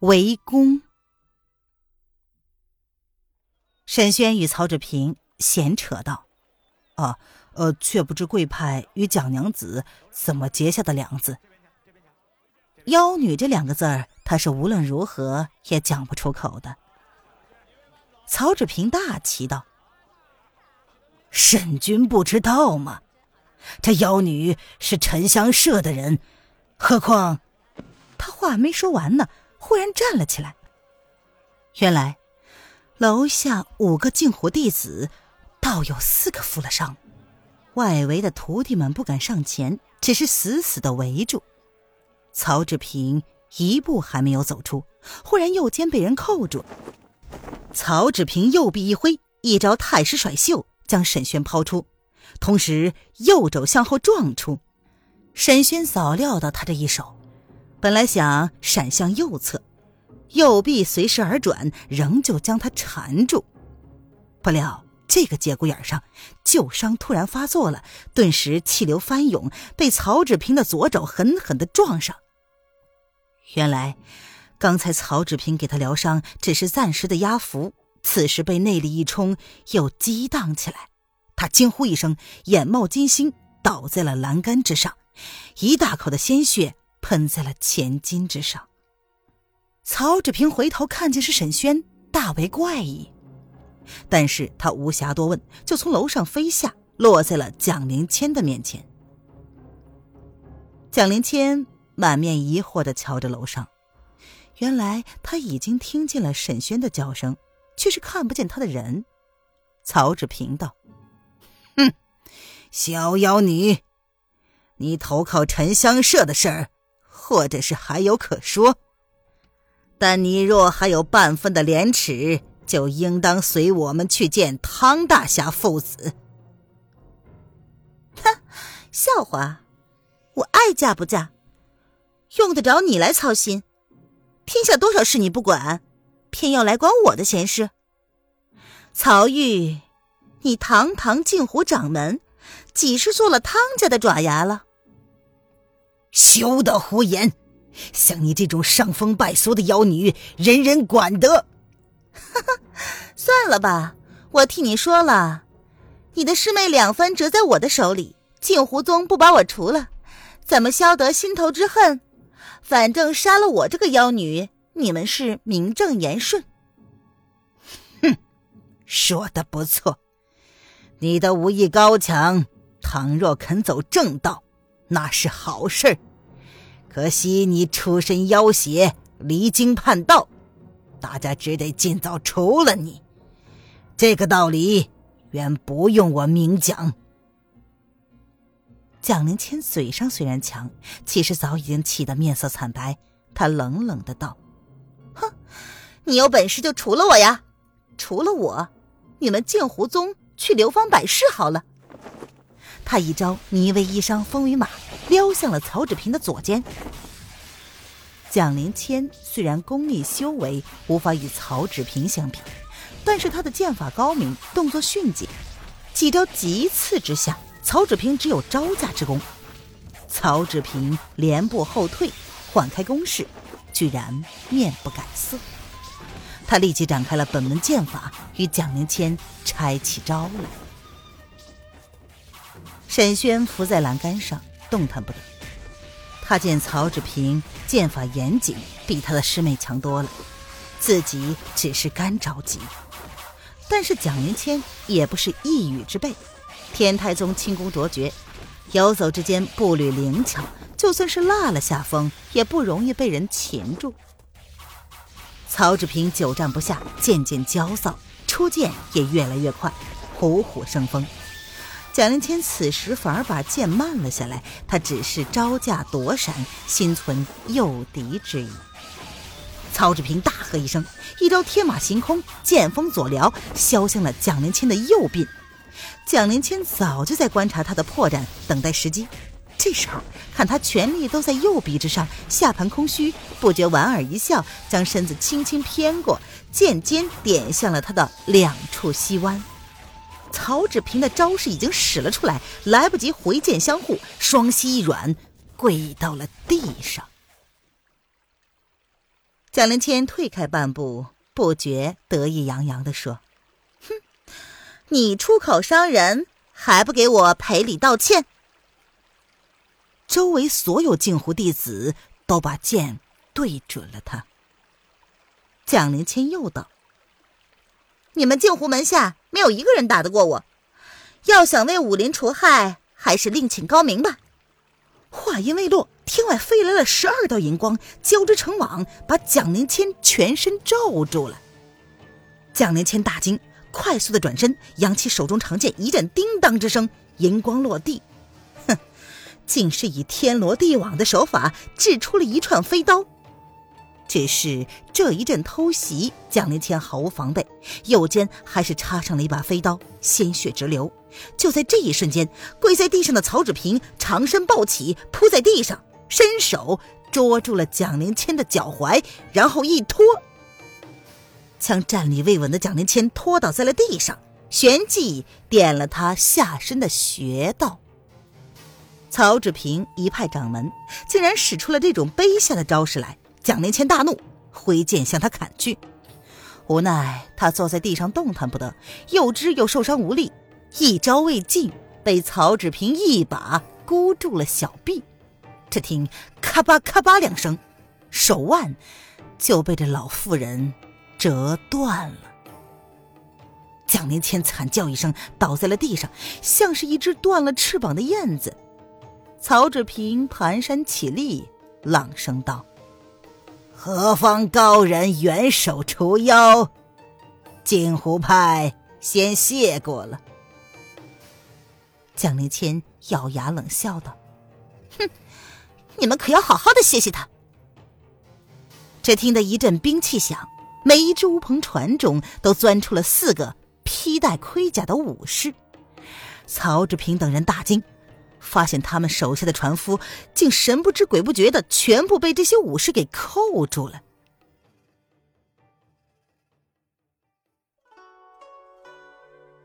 围攻。沈轩与曹志平闲扯道：“啊，呃，却不知贵派与蒋娘子怎么结下的梁子。妖女这两个字儿，他是无论如何也讲不出口的。”曹志平大奇道：“沈君不知道吗？这妖女是沉香社的人，何况……”他话没说完呢。忽然站了起来。原来，楼下五个净湖弟子，倒有四个负了伤。外围的徒弟们不敢上前，只是死死的围住。曹志平一步还没有走出，忽然右肩被人扣住。曹志平右臂一挥，一招太师甩袖，将沈轩抛出，同时右肘向后撞出。沈轩早料到他这一手。本来想闪向右侧，右臂随时而转，仍旧将他缠住。不料这个节骨眼上，旧伤突然发作了，顿时气流翻涌，被曹志平的左肘狠狠的撞上。原来，刚才曹志平给他疗伤只是暂时的压服，此时被内力一冲，又激荡起来。他惊呼一声，眼冒金星，倒在了栏杆之上，一大口的鲜血。喷在了前襟之上。曹志平回头看见是沈轩，大为怪异，但是他无暇多问，就从楼上飞下，落在了蒋灵谦的面前。蒋灵谦满面疑惑的瞧着楼上，原来他已经听见了沈轩的叫声，却是看不见他的人。曹志平道：“哼，小妖女，你投靠沉香社的事儿。”或者是还有可说，但你若还有半分的廉耻，就应当随我们去见汤大侠父子。哼，笑话！我爱嫁不嫁，用得着你来操心？天下多少事你不管，偏要来管我的闲事？曹玉，你堂堂镜湖掌门，几时做了汤家的爪牙了？休得胡言！像你这种伤风败俗的妖女，人人管得。哈哈，算了吧，我替你说了，你的师妹两番折在我的手里，镜湖宗不把我除了，怎么消得心头之恨？反正杀了我这个妖女，你们是名正言顺。哼，说的不错，你的武艺高强，倘若肯走正道。那是好事儿，可惜你出身妖邪，离经叛道，大家只得尽早除了你。这个道理远不用我明讲。蒋灵谦嘴上虽然强，其实早已经气得面色惨白。他冷冷的道：“哼，你有本事就除了我呀！除了我，你们剑湖宗去流芳百世好了。”他一招泥威衣裳风雨马，撩向了曹志平的左肩。蒋灵谦虽然功力修为无法与曹志平相比，但是他的剑法高明，动作迅捷，几招急刺之下，曹志平只有招架之功。曹志平连步后退，缓开攻势，居然面不改色。他立即展开了本门剑法，与蒋灵谦拆起招来。沈轩伏在栏杆上，动弹不得。他见曹志平剑法严谨，比他的师妹强多了，自己只是干着急。但是蒋云谦也不是一语之辈，天台宗轻功卓绝，游走之间步履灵巧，就算是落了下风，也不容易被人擒住。曹志平久战不下，渐渐焦躁，出剑也越来越快，虎虎生风。蒋灵谦此时反而把剑慢了下来，他只是招架躲闪，心存诱敌之意。曹志平大喝一声，一招天马行空，剑锋左撩，削向了蒋灵谦的右臂。蒋灵谦早就在观察他的破绽，等待时机。这时候看他全力都在右臂之上，下盘空虚，不觉莞尔一笑，将身子轻轻偏过，剑尖点向了他的两处膝弯。曹志平的招式已经使了出来，来不及回剑相护，双膝一软，跪到了地上。蒋灵谦退开半步，不觉得意洋洋地说：“哼，你出口伤人，还不给我赔礼道歉？”周围所有镜湖弟子都把剑对准了他。蒋灵谦又道：“你们镜湖门下没有一个人打得过我，要想为武林除害，还是另请高明吧。”话音未落，天外飞来了十二道银光，交织成网，把蒋灵谦全身罩住了。蒋灵谦大惊，快速的转身，扬起手中长剑，一阵叮当之声，银光落地。哼竟是以天罗地网的手法制出了一串飞刀，只是这一阵偷袭，蒋灵谦毫无防备，右肩还是插上了一把飞刀，鲜血直流。就在这一瞬间，跪在地上的曹志平长身抱起，扑在地上，伸手捉住了蒋灵谦的脚踝，然后一拖，将站立未稳的蒋灵谦拖倒在了地上，旋即点了他下身的穴道。曹志平一派掌门，竟然使出了这种卑下的招式来！蒋灵谦大怒，挥剑向他砍去。无奈他坐在地上动弹不得，右肢又受伤无力，一招未尽，被曹志平一把箍住了小臂。只听咔吧咔吧两声，手腕就被这老妇人折断了。蒋灵谦惨叫一声，倒在了地上，像是一只断了翅膀的燕子。曹志平蹒跚起立，朗声道：“何方高人援手除妖？镜湖派先谢过了。”蒋灵谦咬牙冷笑道：“哼，你们可要好好的谢谢他。”只听得一阵兵器响，每一只乌篷船中都钻出了四个披戴盔甲的武士。曹志平等人大惊。发现他们手下的船夫竟神不知鬼不觉的全部被这些武士给扣住了。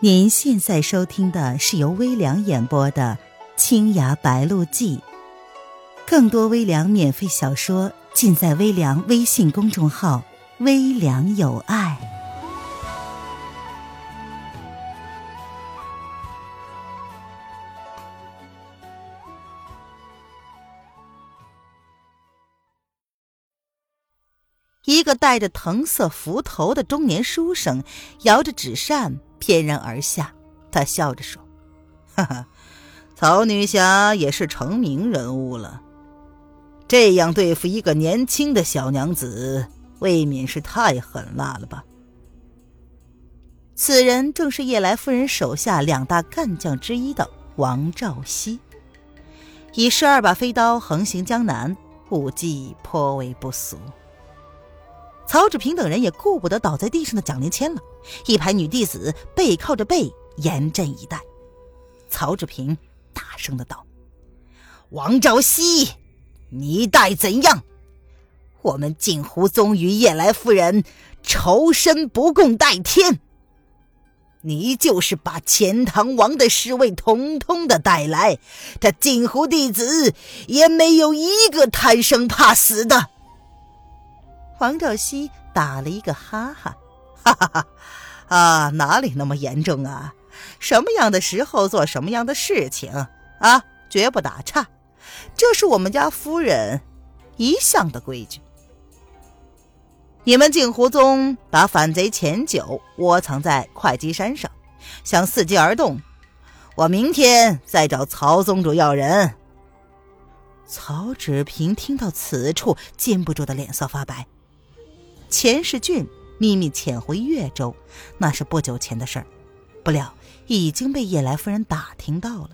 您现在收听的是由微凉演播的《青崖白鹿记》，更多微凉免费小说尽在微凉微信公众号“微凉有爱”。一个戴着藤色幞头的中年书生摇着纸扇翩然而下，他笑着说：“哈哈，曹女侠也是成名人物了，这样对付一个年轻的小娘子，未免是太狠辣了吧？”此人正是叶来夫人手下两大干将之一的王兆熙，以十二把飞刀横行江南，武技颇为不俗。曹志平等人也顾不得倒在地上的蒋灵谦了，一排女弟子背靠着背严阵以待。曹志平大声的道：“王兆熙，你待怎样？我们镜湖宗与叶来夫人仇深不共戴天，你就是把钱塘王的侍卫统统的带来，这镜湖弟子也没有一个贪生怕死的。”黄兆熙打了一个哈哈，哈哈哈！啊，哪里那么严重啊？什么样的时候做什么样的事情啊？绝不打岔，这是我们家夫人一向的规矩。你们镜湖宗把反贼钱九窝藏在会稽山上，想伺机而动，我明天再找曹宗主要人。曹芷平听到此处，禁不住的脸色发白。钱世俊秘密潜回越州，那是不久前的事儿，不料已经被叶来夫人打听到了，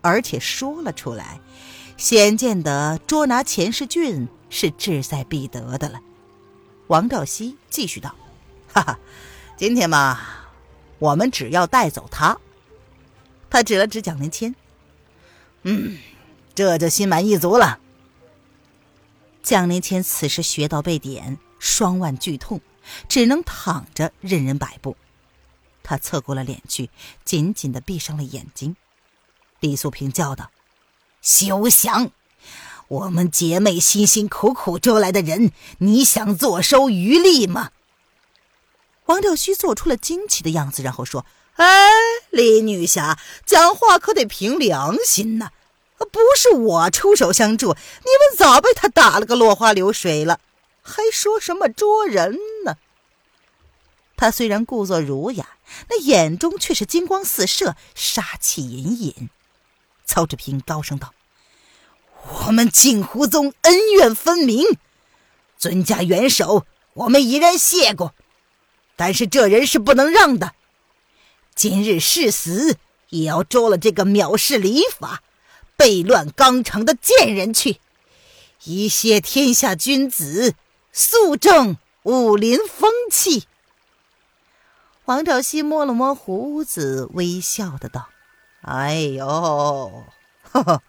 而且说了出来，显见得捉拿钱世俊是志在必得的了。王兆熙继续道：“哈哈，今天嘛，我们只要带走他。”他指了指蒋灵谦。嗯，这就心满意足了。蒋灵谦此时穴道被点，双腕剧痛，只能躺着任人摆布。他侧过了脸去，紧紧的闭上了眼睛。李素萍叫道：“休想！我们姐妹辛辛苦苦捉来的人，你想坐收渔利吗？”王兆虚做出了惊奇的样子，然后说：“哎，李女侠，讲话可得凭良心呐！不是我出手相助，你们早被他打了个落花流水了，还说什么捉人呢？”他虽然故作儒雅，那眼中却是金光四射，杀气隐隐。曹志平高声道：“我们镜湖宗恩怨分明，尊家元首，我们已然谢过，但是这人是不能让的。今日誓死也要捉了这个藐视礼法、悖乱纲常的贱人去，以谢天下君子，肃正武林风气。”王兆熙摸了摸胡子，微笑的道。哎呦，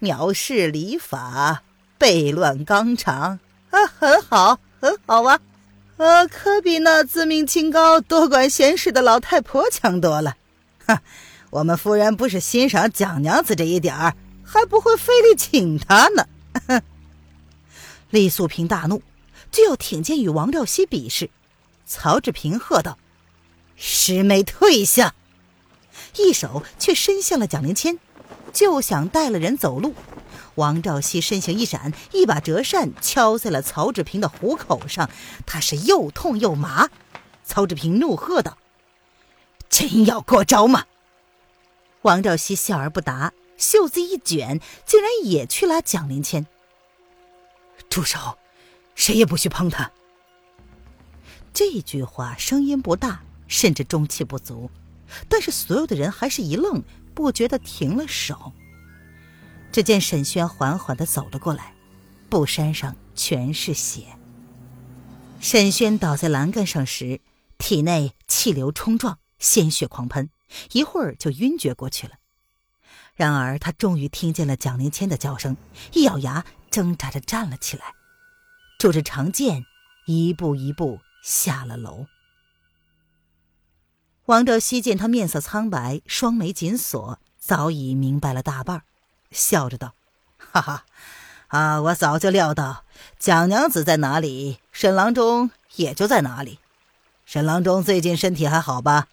藐视礼法，悖乱纲常啊，很好，很好啊，呃，可比那自命清高、多管闲事的老太婆强多了。哈，我们夫人不是欣赏蒋娘子这一点儿，还不会费力请她呢。李素萍大怒，就要挺剑与王兆熙比试。曹志平喝道：“师妹退下！”一手却伸向了蒋灵谦，就想带了人走路。王兆熙身形一闪，一把折扇敲在了曹志平的虎口上，他是又痛又麻。曹志平怒喝道：“真要过招吗？”王兆熙笑而不答，袖子一卷，竟然也去拉蒋灵谦。住手！谁也不许碰他。这句话声音不大，甚至中气不足。但是所有的人还是一愣，不觉得停了手。只见沈轩缓缓的走了过来，布衫上全是血。沈轩倒在栏杆上时，体内气流冲撞，鲜血狂喷，一会儿就晕厥过去了。然而他终于听见了蒋灵谦的叫声，一咬牙，挣扎着站了起来，拄着长剑，一步一步下了楼。王兆熙见他面色苍白，双眉紧锁，早已明白了大半，笑着道：“哈哈，啊，我早就料到蒋娘子在哪里，沈郎中也就在哪里。沈郎中最近身体还好吧？”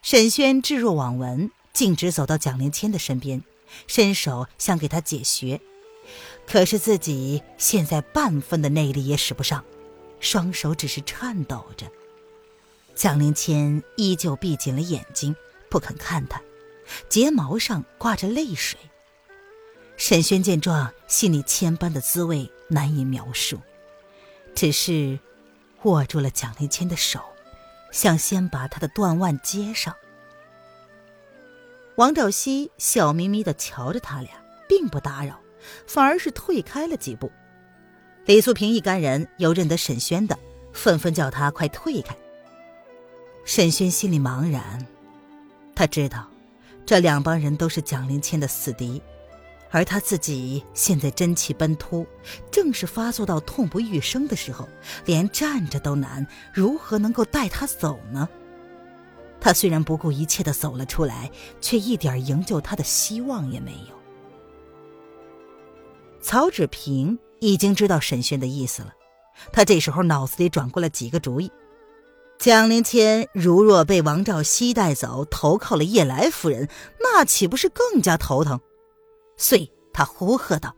沈轩置若罔闻，径直走到蒋灵谦的身边，伸手想给他解穴，可是自己现在半分的内力也使不上，双手只是颤抖着。蒋灵谦依旧闭紧了眼睛，不肯看他，睫毛上挂着泪水。沈轩见状，心里千般的滋味难以描述，只是握住了蒋灵谦的手，想先把他的断腕接上。王兆熙笑眯眯的瞧着他俩，并不打扰，反而是退开了几步。李素萍一干人又认得沈轩的，纷纷叫他快退开。沈轩心里茫然，他知道，这两帮人都是蒋灵谦的死敌，而他自己现在真气奔突，正是发作到痛不欲生的时候，连站着都难，如何能够带他走呢？他虽然不顾一切的走了出来，却一点营救他的希望也没有。曹芷平已经知道沈轩的意思了，他这时候脑子里转过了几个主意。蒋灵谦如若被王兆熙带走，投靠了叶来夫人，那岂不是更加头疼？遂他呼喝道：“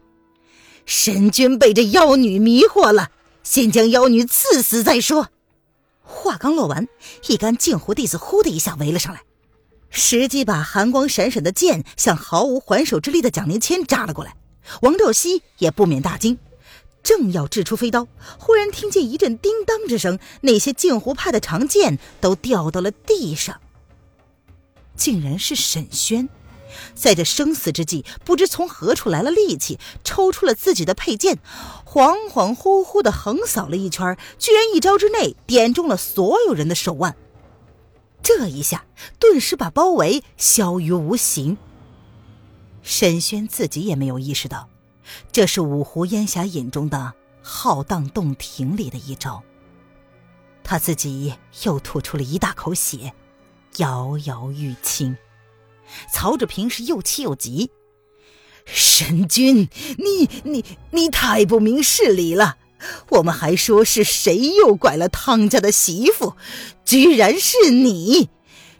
神君被这妖女迷惑了，先将妖女刺死再说。”话刚落完，一干净湖弟子呼的一下围了上来，十几把寒光闪闪的剑向毫无还手之力的蒋灵谦扎了过来。王兆熙也不免大惊。正要掷出飞刀，忽然听见一阵叮当之声，那些镜湖派的长剑都掉到了地上。竟然是沈轩，在这生死之际，不知从何处来了力气，抽出了自己的佩剑，恍恍惚惚的横扫了一圈，居然一招之内点中了所有人的手腕。这一下，顿时把包围消于无形。沈轩自己也没有意识到，这是五湖烟霞引中的浩荡洞庭里的一招。他自己又吐出了一大口血，摇摇欲倾。曹志平是又气又急：“沈君，你你你太不明事理了！我们还说是谁诱拐了汤家的媳妇，居然是你！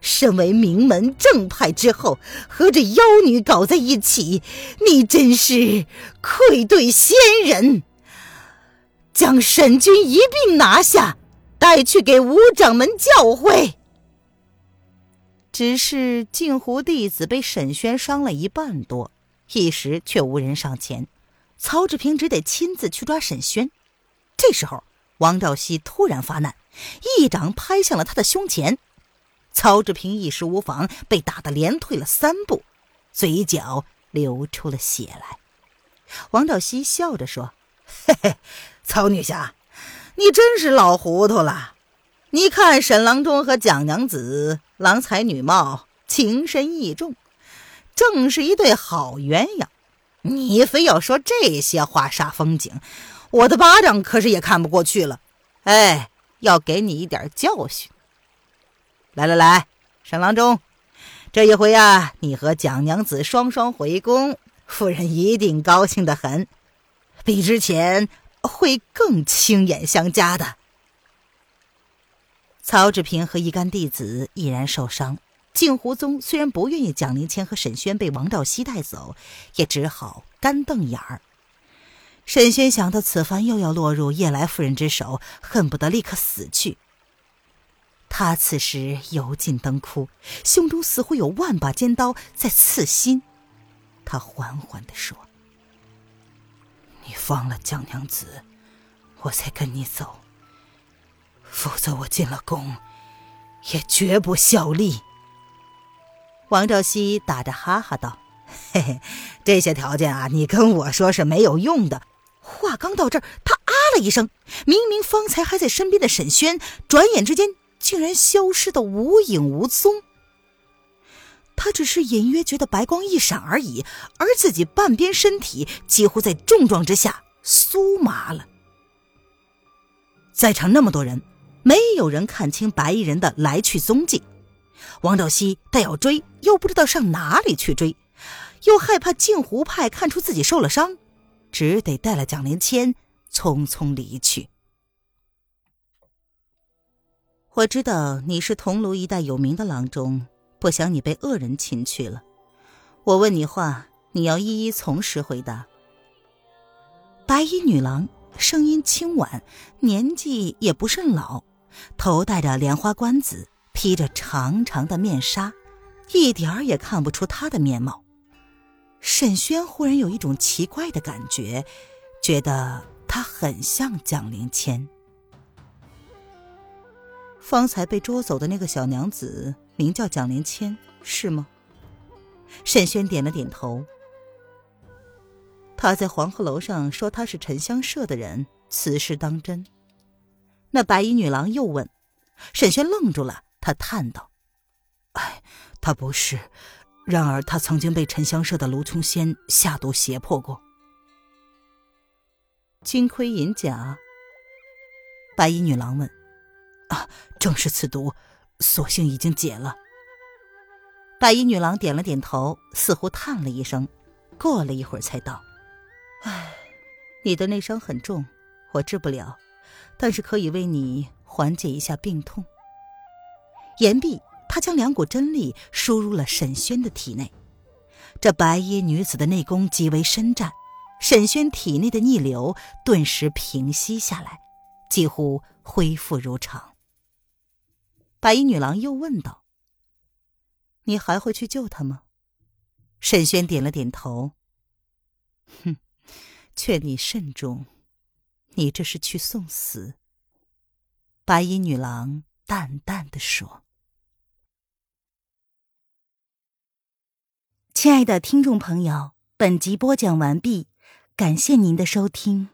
身为名门正派之后，和这妖女搞在一起，你真是愧对先人！将沈君一并拿下，带去给吴掌门教诲。”只是镜湖弟子被沈轩伤了一半多，一时却无人上前，曹志平只得亲自去抓沈轩。这时候，王兆熙突然发难，一掌拍向了他的胸前，曹志平一时无防，被打得连退了三步，嘴角流出了血来。王兆熙笑着说：“嘿嘿，曹女侠，你真是老糊涂了。”你看，沈郎中和蒋娘子郎才女貌，情深意重，正是一对好鸳鸯。你非要说这些话煞风景，我的巴掌可是也看不过去了。哎，要给你一点教训。来来来，沈郎中，这一回啊，你和蒋娘子双双回宫，夫人一定高兴的很，比之前会更亲眼相加的。曹志平和一干弟子依然受伤，镜湖宗虽然不愿意蒋灵谦和沈轩被王兆熙带走，也只好干瞪眼儿。沈轩想到此番又要落入叶来夫人之手，恨不得立刻死去。他此时油尽灯枯，胸中似乎有万把尖刀在刺心。他缓缓地说：“你放了江娘子，我才跟你走。”否则，我进了宫，也绝不效力。王兆熙打着哈哈道：“嘿嘿，这些条件啊，你跟我说是没有用的。”话刚到这儿，他啊了一声，明明方才还在身边的沈轩，转眼之间竟然消失的无影无踪。他只是隐约觉得白光一闪而已，而自己半边身体几乎在重撞之下酥麻了。在场那么多人。没有人看清白衣人的来去踪迹，王兆熙但要追，又不知道上哪里去追，又害怕镜湖派看出自己受了伤，只得带了蒋灵谦匆匆离去。我知道你是桐庐一带有名的郎中，不想你被恶人擒去了。我问你话，你要一一从实回答。白衣女郎声音轻婉，年纪也不甚老。头戴着莲花冠子，披着长长的面纱，一点儿也看不出她的面貌。沈轩忽然有一种奇怪的感觉，觉得她很像蒋灵谦。方才被捉走的那个小娘子名叫蒋灵谦，是吗？沈轩点了点头。他在黄鹤楼上说他是沉香社的人，此事当真？那白衣女郎又问：“沈轩愣住了，他叹道：‘哎，他不是。然而他曾经被沉香社的卢琼仙下毒胁迫过。’金盔银甲。”白衣女郎问：“啊，正是此毒，所幸已经解了。”白衣女郎点了点头，似乎叹了一声，过了一会儿才道：“哎，你的内伤很重，我治不了。”但是可以为你缓解一下病痛。言毕，他将两股真力输入了沈轩的体内。这白衣女子的内功极为深湛，沈轩体内的逆流顿时平息下来，几乎恢复如常。白衣女郎又问道：“你还会去救他吗？”沈轩点了点头。哼，劝你慎重。你这是去送死。”白衣女郎淡淡的说。亲爱的听众朋友，本集播讲完毕，感谢您的收听。